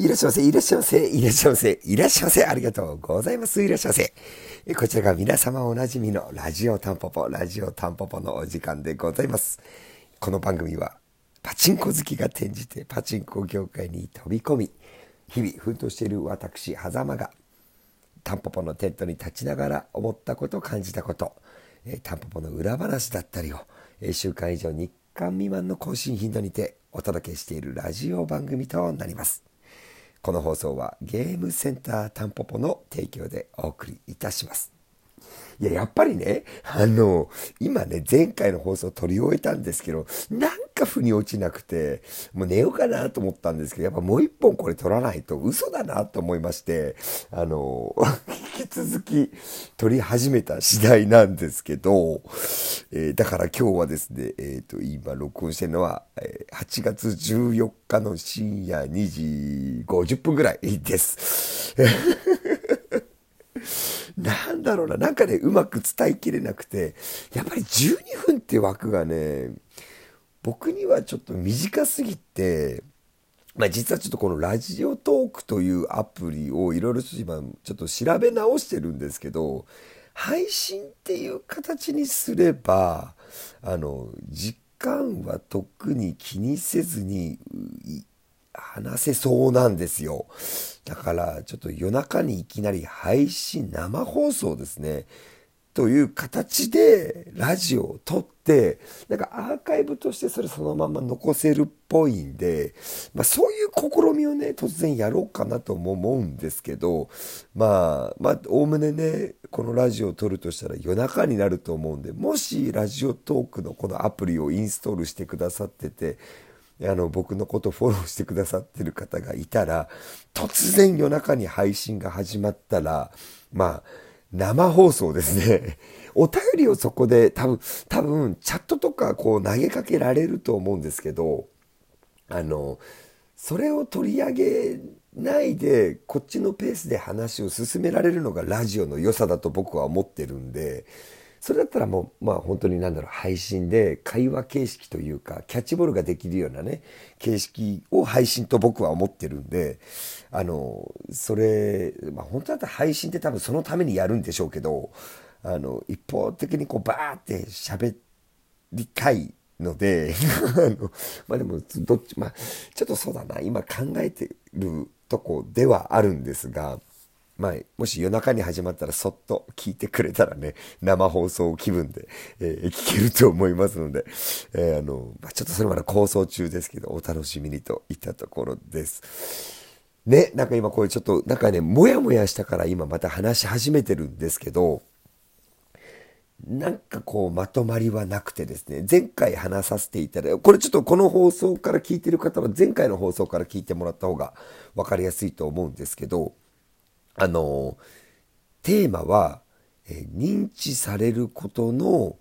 いらっしゃいませ、いらっしゃいませ、いらっしゃいませ、いらっしゃいませ、ありがとうございます、いらっしゃいませ。こちらが皆様おなじみのラジオタンポポ、ラジオタンポポのお時間でございます。この番組は、パチンコ好きが転じてパチンコ業界に飛び込み、日々奮闘している私、狭間が、タンポポのテントに立ちながら思ったこと、感じたこと、タンポポの裏話だったりを、週間以上日間未満の更新頻度にてお届けしているラジオ番組となります。この放送はゲームセンタータンポポの提供でお送りいたします。いや、やっぱりね、あの、今ね、前回の放送を撮り終えたんですけど、なんか腑に落ちなくて、もう寝ようかなと思ったんですけど、やっぱもう一本これ撮らないと嘘だなと思いまして、あの、引き続き撮り始めた次第なんですけど、えー、だから今日はですね、えっ、ー、と、今録音してるのは、え、8月14日の深夜2時50分ぐらいです。なんだろうな、なんかね、うまく伝えきれなくて、やっぱり12分って枠がね、僕にはちょっと短すぎて、まあ実はちょっとこのラジオトークというアプリをいろいろ今ちょっと調べ直してるんですけど、配信っていう形にすれば、あの、時間は特に気にせずに話せそうなんですよ。だからちょっと夜中にいきなり配信生放送ですね。という形でラジオを撮って、なんかアーカイブとしてそれそのまま残せるっぽいんで、まあそういう試みをね、突然やろうかなとも思うんですけど、まあ、まあ、おおむねね、このラジオを撮るとしたら夜中になると思うんで、もしラジオトークのこのアプリをインストールしてくださってて、あの、僕のことフォローしてくださってる方がいたら、突然夜中に配信が始まったら、まあ、生放送ですね。お便りをそこで多分、多分、チャットとかこう投げかけられると思うんですけど、あの、それを取り上げないで、こっちのペースで話を進められるのがラジオの良さだと僕は思ってるんで、それだったらもう、まあ本当になんだろう、配信で会話形式というか、キャッチボールができるようなね、形式を配信と僕は思ってるんで、あの、それ、まあ本当だったら配信って多分そのためにやるんでしょうけど、あの、一方的にこうバーって喋りたいので、あの、まあでも、どっち、まあ、ちょっとそうだな、今考えてるとこではあるんですが、まあ、もし夜中に始まったらそっと聞いてくれたらね、生放送気分で、えー、聞けると思いますので、えー、あの、まあ、ちょっとそれまだ構想中ですけど、お楽しみにといったところです。ね、なんか今これちょっと、なんかね、もやもやしたから今また話し始めてるんですけど、なんかこうまとまりはなくてですね、前回話させていただいこれちょっとこの放送から聞いてる方は前回の放送から聞いてもらった方が分かりやすいと思うんですけど、あの、テーマは、えー、認知されることの、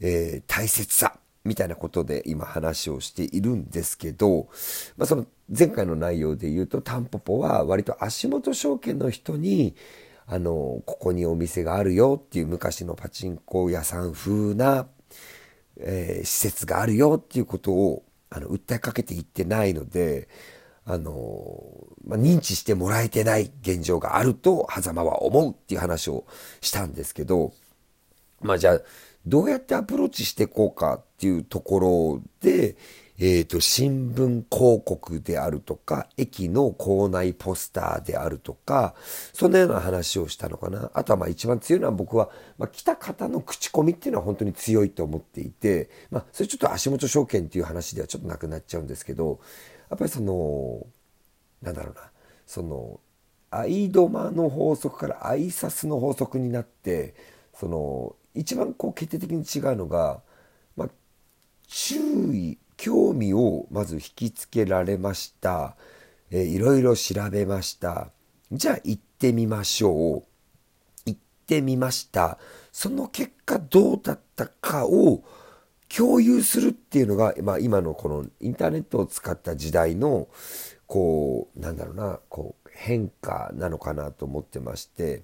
えー、大切さみたいなことで今話をしているんですけど、まあ、その前回の内容で言うとタンポポは割と足元証券の人にあのここにお店があるよっていう昔のパチンコ屋さん風な、えー、施設があるよっていうことをあの訴えかけていってないのであの、まあ、認知してもらえてない現状があると、狭間は思うっていう話をしたんですけど、まあじゃあ、どうやってアプローチしていこうかっていうところで、えっ、ー、と、新聞広告であるとか、駅の構内ポスターであるとか、そんなような話をしたのかな。あとはまあ一番強いのは僕は、まあ、来た方の口コミっていうのは本当に強いと思っていて、まあ、それちょっと足元証券っていう話ではちょっとなくなっちゃうんですけど、やっぱりそのなんだろうな。そのアイドマの法則からアイサスの法則になってその一番こう決定的に違うのが、まあ、注意興味をまず引きつけられました、えー、いろいろ調べました。じゃあ行ってみましょう。行ってみました。その結果どうだったかを共有するっていうのが、まあ、今のこのインターネットを使った時代のこうなんだろうなこう変化なのかなと思ってまして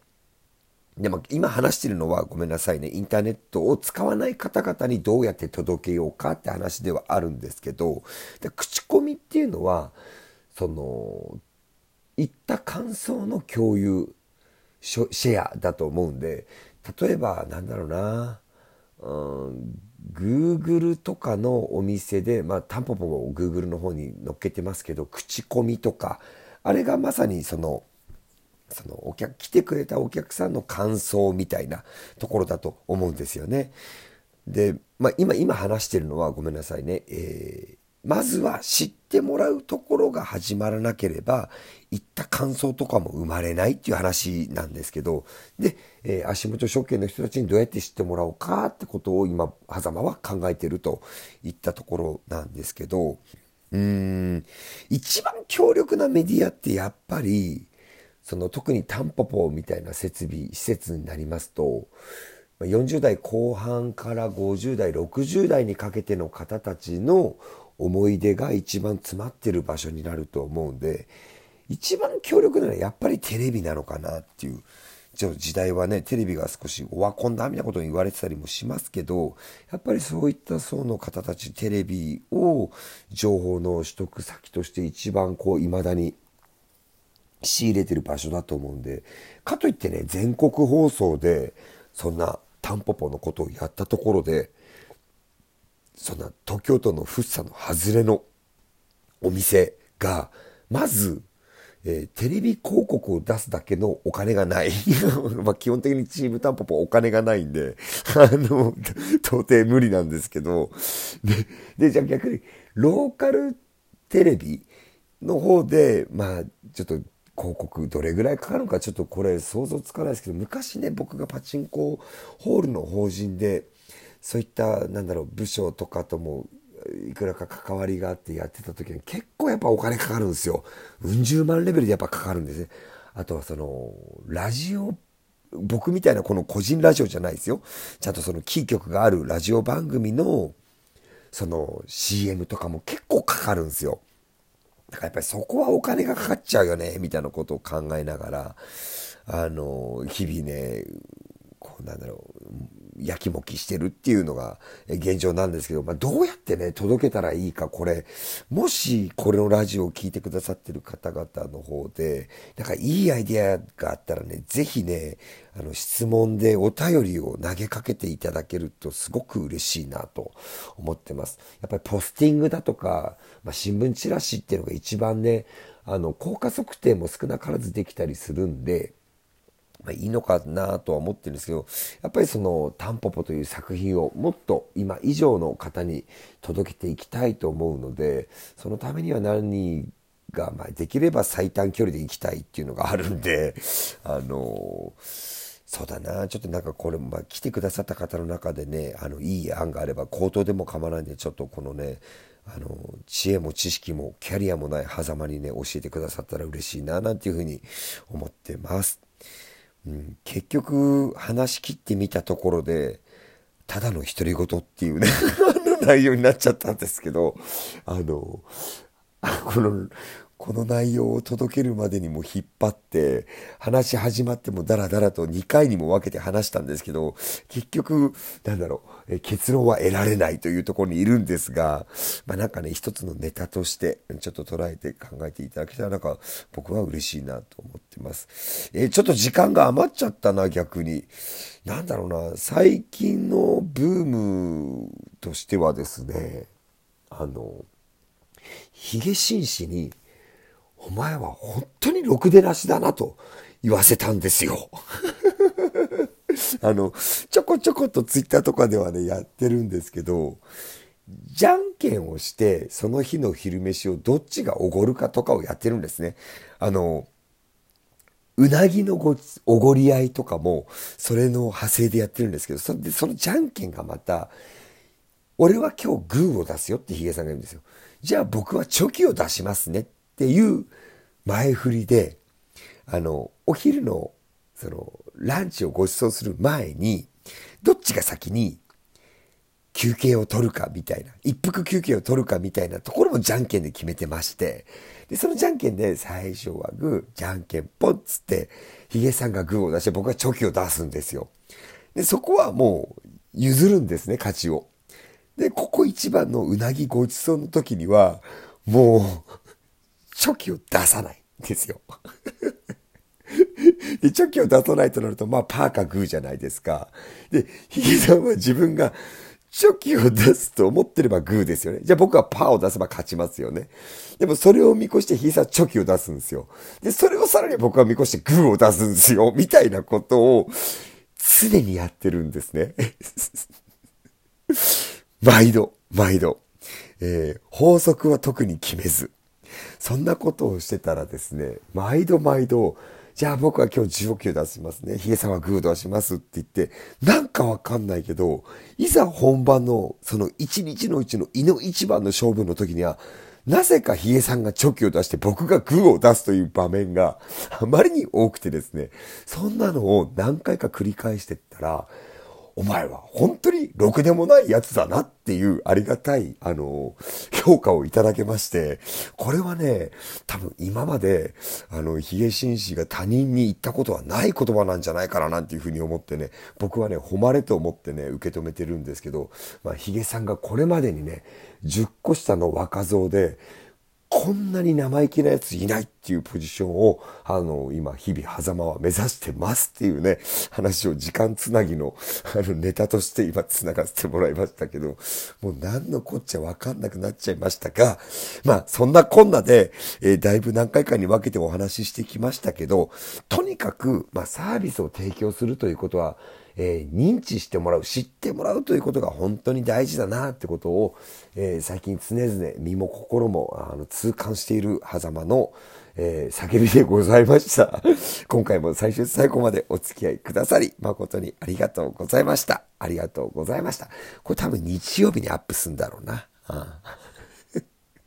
でも今話してるのはごめんなさいねインターネットを使わない方々にどうやって届けようかって話ではあるんですけど口コミっていうのはそのいった感想の共有シェアだと思うんで例えばなんだろうなうん Google とかのお店で、まあ、タンポポを Google の方に載っけてますけど口コミとかあれがまさにそのそのお客来てくれたお客さんの感想みたいなところだと思うんですよね。で、まあ、今今話してるのはごめんなさいね、えー、まずは知ってもらうところが始まらなければ言った感想とかも生まれないっていう話なんですけどで、えー、足元証券の人たちにどうやって知ってもらおうかってことを今狭間は考えてるといったところなんですけどうん一番強力なメディアってやっぱりその特にタンポポみたいな設備施設になりますと40代後半から50代60代にかけての方たちの思い出が一番詰まってる場所になると思うんで一番強力なのはやっぱりテレビなのかなっていう。時代はねテレビが少しオワコンだみたいなことを言われてたりもしますけどやっぱりそういった層の方たちテレビを情報の取得先として一番こう未だに仕入れてる場所だと思うんでかといってね全国放送でそんなタンポポのことをやったところでそんな東京都の福生の外れのお店がまず、えー、テレビ広告を出すだけのお金がない。まあ基本的にチームタンポポお金がないんで あの到底無理なんですけど。ででじゃあ逆にローカルテレビの方でまあちょっと広告どれぐらいかかるのかちょっとこれ想像つかないですけど昔ね僕がパチンコホールの法人でそういったなんだろう部署とかともいくらか関わりがあってやってた時に結構やっぱお金かかるんですよ。うん十万レベルでやっぱかかるんですね。あとはそのラジオ僕みたいなこの個人ラジオじゃないですよ。ちゃんとそのキー局があるラジオ番組のその CM とかも結構かかるんですよ。だからやっぱりそこはお金がかかっちゃうよね、みたいなことを考えながら、あの、日々ね、こうなんだろう、やきもきしてるっていうのが現状なんですけど、まあ、どうやってね、届けたらいいか、これ、もしこれのラジオを聴いてくださってる方々の方で、なんかいいアイディアがあったらね、ぜひね、あの質問でお便りを投げかけていただけるとすごく嬉しいなと思ってます。やっぱりポスティングだとか、まあ、新聞チラシっていうのが一番ね、あの、効果測定も少なからずできたりするんで、まあ、いいのかなとは思ってるんですけど、やっぱりそのタンポポという作品をもっと今以上の方に届けていきたいと思うので、そのためには何が、まあ、できれば最短距離で行きたいっていうのがあるんで、あのそうだな、ちょっとなんかこれ、まあ、来てくださった方の中でね、あの、いい案があれば、口頭でも構わないんで、ちょっとこのね、あの、知恵も知識もキャリアもない狭間にね、教えてくださったら嬉しいな、なんていうふうに思ってます。うん、結局話し切ってみたところでただの独り言っていうね 内容になっちゃったんですけどあのこのこの内容を届けるまでにも引っ張って話し始まってもダラダラと2回にも分けて話したんですけど結局なんだろう結論は得られないというところにいるんですがまあなんかね一つのネタとしてちょっと捉えて考えていただけたらなんか僕は嬉しいなと思ってます。えー、ちょっと時間が余っちゃったな逆に。なんだろうな最近のブームとしてはですねあのヒゲ紳士にお前は本当にろくでなしだなと言わせたんですよ。あの、ちょこちょことツイッターとかではね、やってるんですけど、じゃんけんをして、その日の昼飯をどっちがおごるかとかをやってるんですね。あの、うなぎのごおごり合いとかも、それの派生でやってるんですけど、そで、そのじゃんけんがまた、俺は今日グーを出すよってヒゲさんが言うんですよ。じゃあ僕はチョキを出しますねってていう前振りで、あの、お昼の、その、ランチをご馳走する前に、どっちが先に休憩を取るかみたいな、一服休憩を取るかみたいなところもじゃんけんで決めてまして、で、そのじゃんけんで最初はグー、じゃんけんぽんっつって、ヒゲさんがグーを出して僕はチョキを出すんですよ。で、そこはもう譲るんですね、勝ちを。で、ここ一番のうなぎごちそうの時には、もう、チョキを出さないん。ですよ。で、チョキを出さないとなると、まあ、パーかグーじゃないですか。で、ヒゲさんは自分がチョキを出すと思ってればグーですよね。じゃあ僕はパーを出せば勝ちますよね。でもそれを見越してヒゲさんチョキを出すんですよ。で、それをさらに僕は見越してグーを出すんですよ。みたいなことを常にやってるんですね。毎度、毎度。えー、法則は特に決めず。そんなことをしてたらですね、毎度毎度、じゃあ僕は今日15球出しますね。ヒゲさんはグー出しますって言って、なんかわかんないけど、いざ本番のその一日のうちの胃の一番の勝負の時には、なぜかヒゲさんがチョキを出して僕がグーを出すという場面があまりに多くてですね、そんなのを何回か繰り返してったら、お前は本当にろくでもないやつだなっていうありがたい、あの、評価をいただけまして、これはね、多分今まで、あの、ヒゲ紳士が他人に言ったことはない言葉なんじゃないかななんていうふうに思ってね、僕はね、誉れと思ってね、受け止めてるんですけど、まあ、ヒゲさんがこれまでにね、10個下の若造で、こんなに生意気なやついないっていうポジションを、あの、今、日々、狭間は目指してますっていうね、話を時間つなぎの、あの、ネタとして今繋がせてもらいましたけど、もう何のこっちゃわかんなくなっちゃいましたが、まあ、そんなこんなで、えー、だいぶ何回かに分けてお話ししてきましたけど、とにかく、まあ、サービスを提供するということは、えー、認知してもらう、知ってもらうということが本当に大事だなってことを、えー、最近常々身も心もあの痛感している狭間の、えー、叫びでございました。今回も最終最後までお付き合いくださり、誠にありがとうございました。ありがとうございました。これ多分日曜日にアップすんだろうな。ああ